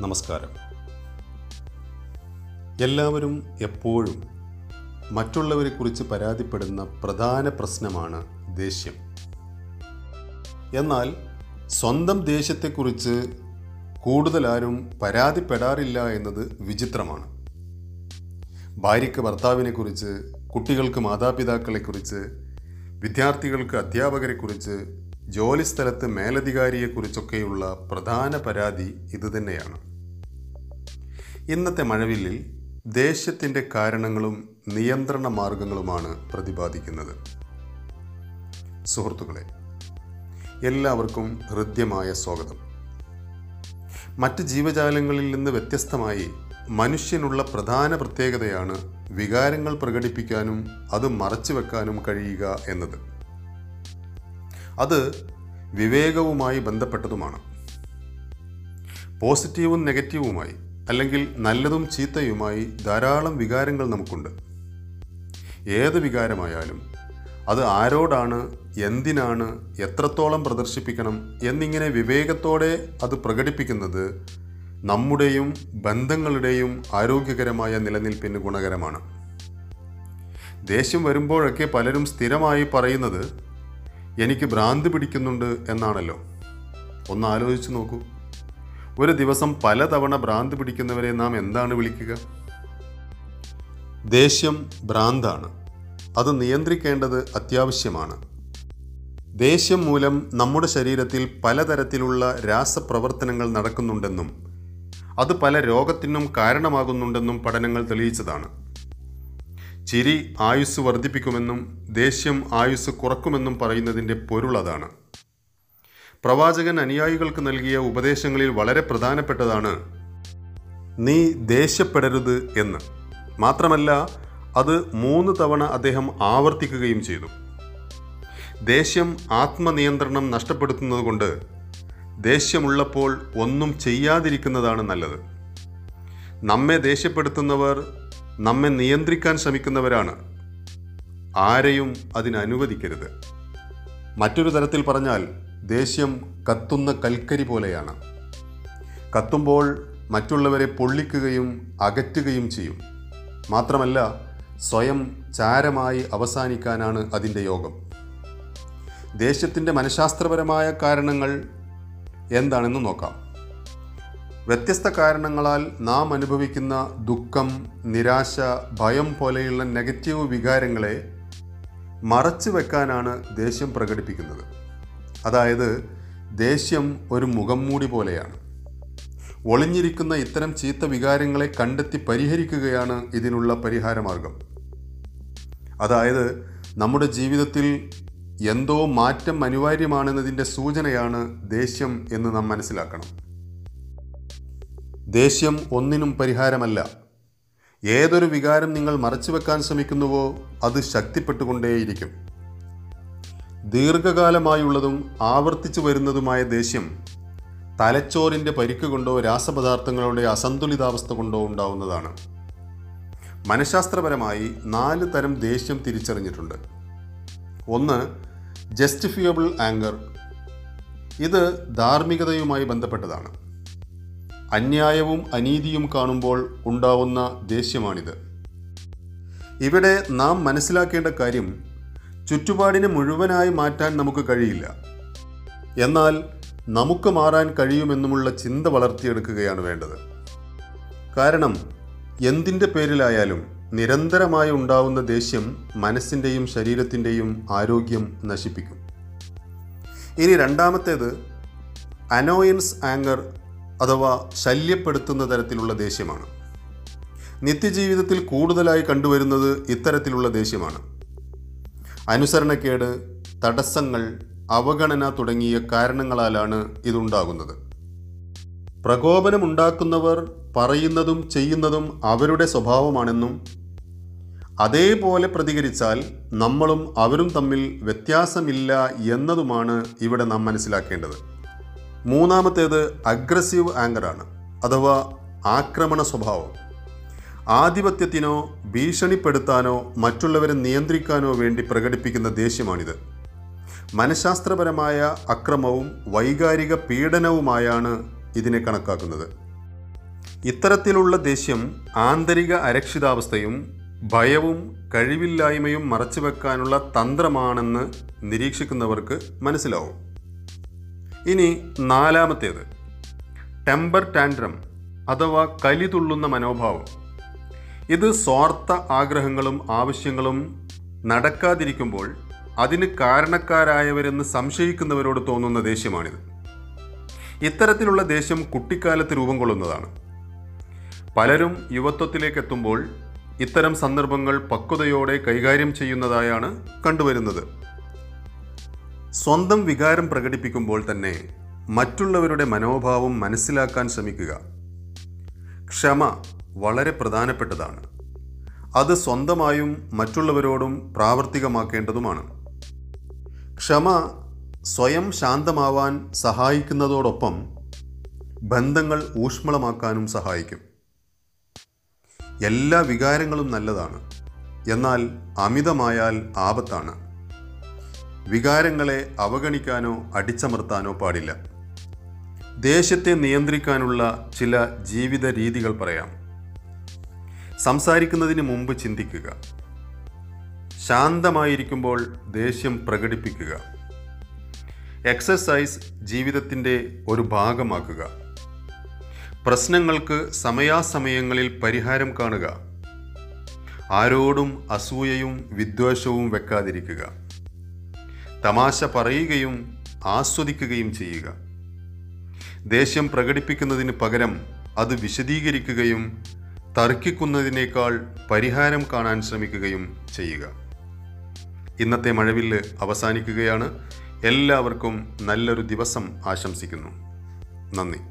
നമസ്കാരം. എല്ലാവരും എപ്പോഴും മറ്റുള്ളവരെ കുറിച്ച് പരാതിപ്പെടുന്ന പ്രധാന പ്രശ്നമാണ് ദേഷ്യം. എന്നാൽ സ്വന്തം ദേഷ്യത്തെക്കുറിച്ച് കൂടുതലാരും പരാതിപ്പെടാറില്ല എന്നത് വിചിത്രമാണ്. ഭാര്യയ്ക്ക് ഭർത്താവിനെക്കുറിച്ച് കുട്ടികൾക്ക് മാതാപിതാക്കളെക്കുറിച്ച് വിദ്യാർത്ഥികൾക്ക് അധ്യാപകരെക്കുറിച്ച് ജോലിസ്ഥലത്ത് മേലധികാരിയെക്കുറിച്ചൊക്കെയുള്ള പ്രധാന പരാതി ഇതുതന്നെയാണ് ഇന്നത്തെ മഴവില്ലിൽ ദേഷ്യത്തിന്റെ കാരണങ്ങളും നിയന്ത്രണ മാർഗങ്ങളുമാണ് പ്രതിപാദിക്കുന്നത്. സുഹൃത്തുക്കളെ എല്ലാവർക്കും ഹൃദ്യമായ സ്വാഗതം. മറ്റ് ജീവജാലങ്ങളിൽ നിന്ന് വ്യത്യസ്തമായി മനുഷ്യനുള്ള പ്രധാന പ്രത്യേകതയാണ് വികാരങ്ങൾ പ്രകടിപ്പിക്കാനും അത് മറച്ചു വെക്കാനും കഴിയുക എന്നത്. അത് വിവേകവുമായി ബന്ധപ്പെട്ടതുമാണ്. പോസിറ്റീവും നെഗറ്റീവുമായി അല്ലെങ്കിൽ നല്ലതും ചീത്തയുമായി ധാരാളം വികാരങ്ങൾ നമുക്കുണ്ട്. ഏത് വികാരമായാലും അത് ആരോടാണ് എന്തിനാണ് എത്രത്തോളം പ്രദർശിപ്പിക്കണം എന്നിങ്ങനെ വിവേകത്തോടെ അത് പ്രകടിപ്പിക്കുന്നത് നമ്മുടെയും ബന്ധങ്ങളുടെയും ആരോഗ്യകരമായ നിലനിൽപ്പിന് ഗുണകരമാണ്. ദേഷ്യം വരുമ്പോഴൊക്കെ പലരും സ്ഥിരമായി പറയുന്നത് എനിക്ക് ഭ്രാന്ത് പിടിക്കുന്നുണ്ട് എന്നാണല്ലോ. ഒന്ന് ആലോചിച്ച് നോക്കൂ. ഒരു ദിവസം പലതവണ ഭ്രാന്ത് പിടിക്കുന്നവരെ നാം എന്താണ് വിളിക്കുക? ദേഷ്യം ഭ്രാന്താണ്. അത് നിയന്ത്രിക്കേണ്ടത് അത്യാവശ്യമാണ്. ദേഷ്യം മൂലം നമ്മുടെ ശരീരത്തിൽ പലതരത്തിലുള്ള രാസപ്രവർത്തനങ്ങൾ നടക്കുന്നുണ്ടെന്നും അത് പല രോഗത്തിനും കാരണമാകുന്നുണ്ടെന്നും പഠനങ്ങൾ തെളിയിച്ചതാണ്. ചിരി ആയുസ് വർദ്ധിപ്പിക്കുമെന്നും ദേഷ്യം ആയുസ് കുറക്കുമെന്നും പറയുന്നതിന്റെ പൊരുളതാണ് പ്രവാചകൻ അനുയായികൾക്ക് നൽകിയ ഉപദേശങ്ങളിൽ വളരെ പ്രധാനപ്പെട്ടതാണ് നീ ദേഷ്യപ്പെടരുത് എന്ന്. മാത്രമല്ല അത് മൂന്ന് തവണ അദ്ദേഹം ആവർത്തിക്കുകയും ചെയ്തു. ദേഷ്യം ആത്മനിയന്ത്രണം നഷ്ടപ്പെടുത്തുന്നതുകൊണ്ട് ദേഷ്യമുള്ളപ്പോൾ ഒന്നും ചെയ്യാതിരിക്കുന്നതാണ് നല്ലത്. നമ്മെ ദേഷ്യപ്പെടുത്തുന്നവർ നമ്മെ നിയന്ത്രിക്കാൻ ശ്രമിക്കുന്നവരാണ്. ആരെയും അതിനനുവദിക്കരുത് മറ്റൊരു തരത്തിൽ പറഞ്ഞാൽ ദേഷ്യം കത്തുന്ന കൽക്കരി പോലെയാണ്. കത്തുമ്പോൾ മറ്റുള്ളവരെ പൊള്ളിക്കുകയും അകറ്റുകയും ചെയ്യും. മാത്രമല്ല സ്വയം ചാരമായി അവസാനിക്കാനാണ് അതിന്റെ യോഗം. ദേഷ്യത്തിന്റെ മനഃശാസ്ത്രപരമായ കാരണങ്ങൾ എന്താണെന്ന് നോക്കാം. വ്യത്യസ്ത കാരണങ്ങളാൽ നാം അനുഭവിക്കുന്ന ദുഃഖം നിരാശ ഭയം പോലെയുള്ള നെഗറ്റീവ് വികാരങ്ങളെ മറച്ചു വെക്കാനാണ് ദേഷ്യം പ്രകടിപ്പിക്കുന്നത്. അതായത് ദേഷ്യം ഒരു മുഖം മൂടി പോലെയാണ്. ഒളിഞ്ഞിരിക്കുന്ന ഇത്തരം ചീത്ത വികാരങ്ങളെ കണ്ടെത്തി പരിഹരിക്കുകയാണ് ഇതിനുള്ള പരിഹാരമാർഗം. അതായത് നമ്മുടെ ജീവിതത്തിൽ എന്തോ മാറ്റം അനിവാര്യമാണെന്നതിന്റെ സൂചനയാണ് ദേഷ്യം എന്ന് നാം മനസ്സിലാക്കണം. ദേഷ്യം ഒന്നിനും പരിഹാരമല്ല. ഏതൊരു വികാരം നിങ്ങൾ മറച്ചുവെക്കാൻ ശ്രമിക്കുന്നുവോ അത് ശക്തിപ്പെട്ടുകൊണ്ടേയിരിക്കും. ദീർഘകാലമായുള്ളതും ആവർത്തിച്ചു വരുന്നതുമായ ദേഷ്യം തലച്ചോറിന്റെ പരിക്ക് കൊണ്ടോ രാസപദാർത്ഥങ്ങളുടെ അസന്തുലിതാവസ്ഥ കൊണ്ടോ ഉണ്ടാവുന്നതാണ്. മനഃശാസ്ത്രപരമായി നാല് തരം ദേഷ്യം തിരിച്ചറിഞ്ഞിട്ടുണ്ട്. ഒന്ന് ജസ്റ്റിഫിയബിൾ ആങ്കർ ഇത് ധാർമ്മികതയുമായി ബന്ധപ്പെട്ടതാണ്. അന്യായവും അനീതിയും കാണുമ്പോൾ ഉണ്ടാവുന്ന ദേഷ്യമാണിത്. ഇവിടെ നാം മനസ്സിലാക്കേണ്ട കാര്യം ചുറ്റുപാടിനെ മുഴുവനായി മാറ്റാൻ നമുക്ക് കഴിയില്ല. എന്നാൽ നമുക്ക് മാറാൻ കഴിയുമെന്നുമുള്ള ചിന്ത വളർത്തിയെടുക്കുകയാണ് വേണ്ടത്. കാരണം എന്തിന്റെ പേരിലായാലും നിരന്തരമായി ഉണ്ടാവുന്ന ദേഷ്യം മനസ്സിന്റെയും ശരീരത്തിന്റെയും ആരോഗ്യം നശിപ്പിക്കും. ഇനി രണ്ടാമത്തേത് അനോയൻസ് ആങ്കർ അഥവാ ശല്യപ്പെടുത്തുന്ന തരത്തിലുള്ള ദേഷ്യമാണ്. നിത്യജീവിതത്തിൽ കൂടുതലായി കണ്ടുവരുന്നത് ഇത്തരത്തിലുള്ള ദേഷ്യമാണ്. അനുസരണക്കേട് തടസ്സങ്ങൾ അവഗണന തുടങ്ങിയ കാരണങ്ങളാലാണ് ഇതുണ്ടാകുന്നത്. പ്രകോപനമുണ്ടാക്കുന്നവർ പറയുന്നതും ചെയ്യുന്നതും അവരുടെ സ്വഭാവമാണെന്നും അതേപോലെ പ്രതികരിച്ചാൽ നമ്മളും അവരും തമ്മിൽ വ്യത്യാസമില്ല എന്നതുമാണ് ഇവിടെ നാം മനസ്സിലാക്കേണ്ടത്. മൂന്നാമത്തേത് അഗ്രസീവ് ആങ്കറാണ് അഥവാ ആക്രമണ സ്വഭാവം. ആധിപത്യത്തിനോ ഭീഷണിപ്പെടുത്താനോ മറ്റുള്ളവരെ നിയന്ത്രിക്കാനോ വേണ്ടി പ്രകടിപ്പിക്കുന്ന ദേഷ്യമാണിത്. മനഃശാസ്ത്രപരമായ അക്രമവും വൈകാരിക പീഡനവുമായാണ് ഇതിനെ കണക്കാക്കുന്നത്. ഇത്തരത്തിലുള്ള ദേഷ്യം ആന്തരിക അരക്ഷിതാവസ്ഥയും ഭയവും കഴിവില്ലായ്മയും മറച്ചുവെക്കാനുള്ള തന്ത്രമാണെന്ന് നിരീക്ഷിക്കുന്നവർക്ക് മനസ്സിലാവും. ഇനി നാലാമത്തേത്. ടെമ്പർ ടാൻഡ്രം അഥവാ കലി തുള്ളുന്ന മനോഭാവം. ഇത് സ്വാർത്ഥ ആഗ്രഹങ്ങളും ആവശ്യങ്ങളും നടക്കാതിരിക്കുമ്പോൾ അതിന് കാരണക്കാരായവരെന്ന് സംശയിക്കുന്നവരോട് തോന്നുന്ന ദേഷ്യമാണിത്. ഇത്തരത്തിലുള്ള ദേഷ്യം കുട്ടിക്കാലത്ത് രൂപം കൊള്ളുന്നതാണ്. പലരും യുവത്വത്തിലേക്ക് എത്തുമ്പോൾ ഇത്തരം സന്ദർഭങ്ങൾ പക്വതയോടെ കൈകാര്യം ചെയ്യുന്നതായാണ് കണ്ടുവരുന്നത്. സ്വന്തം വികാരം പ്രകടിപ്പിക്കുമ്പോൾ തന്നെ മറ്റുള്ളവരുടെ മനോഭാവം മനസ്സിലാക്കാൻ ശ്രമിക്കുക. ക്ഷമ വളരെ പ്രധാനപ്പെട്ടതാണ്. അത് സ്വന്തമായും മറ്റുള്ളവരോടും പ്രാവർത്തികമാക്കേണ്ടതുമാണ്. ക്ഷമ സ്വയം ശാന്തമാവാൻ സഹായിക്കുന്നതോടൊപ്പം ബന്ധങ്ങൾ ഊഷ്മളമാക്കാനും സഹായിക്കും. എല്ലാ വികാരങ്ങളും നല്ലതാണ്. എന്നാൽ അമിതമായാൽ ആപത്താണ്. വികാരങ്ങളെ അവഗണിക്കാനോ അടിച്ചമർത്താനോ പാടില്ല. ദേഷ്യത്തെ നിയന്ത്രിക്കാനുള്ള ചില ജീവിത രീതികൾ പറയാം. സംസാരിക്കുന്നതിന് മുമ്പ് ചിന്തിക്കുക. ശാന്തമായിരിക്കുമ്പോൾ ദേഷ്യം പ്രകടിപ്പിക്കുക. എക്സസൈസ് ജീവിതത്തിന്റെ ഒരു ഭാഗമാക്കുക. പ്രശ്നങ്ങൾക്ക് സമയാസമയങ്ങളിൽ പരിഹാരം കാണുക. ആരോടും അസൂയയും വിദ്വേഷവും വെക്കാതിരിക്കുക. തമാശ പറയുകയും ആസ്വദിക്കുകയും ചെയ്യുക. ദേഷ്യം പ്രകടിപ്പിക്കുന്നതിന് പകരം അത് വിശദീകരിക്കുകയും തർക്കിക്കുന്നതിനേക്കാൾ പരിഹാരം കാണാൻ ശ്രമിക്കുകയും ചെയ്യുക. ഇന്നത്തെ മഴവില്ല് അവസാനിക്കുകയാണ്. എല്ലാവർക്കും നല്ലൊരു ദിവസം ആശംസിക്കുന്നു. നന്ദി.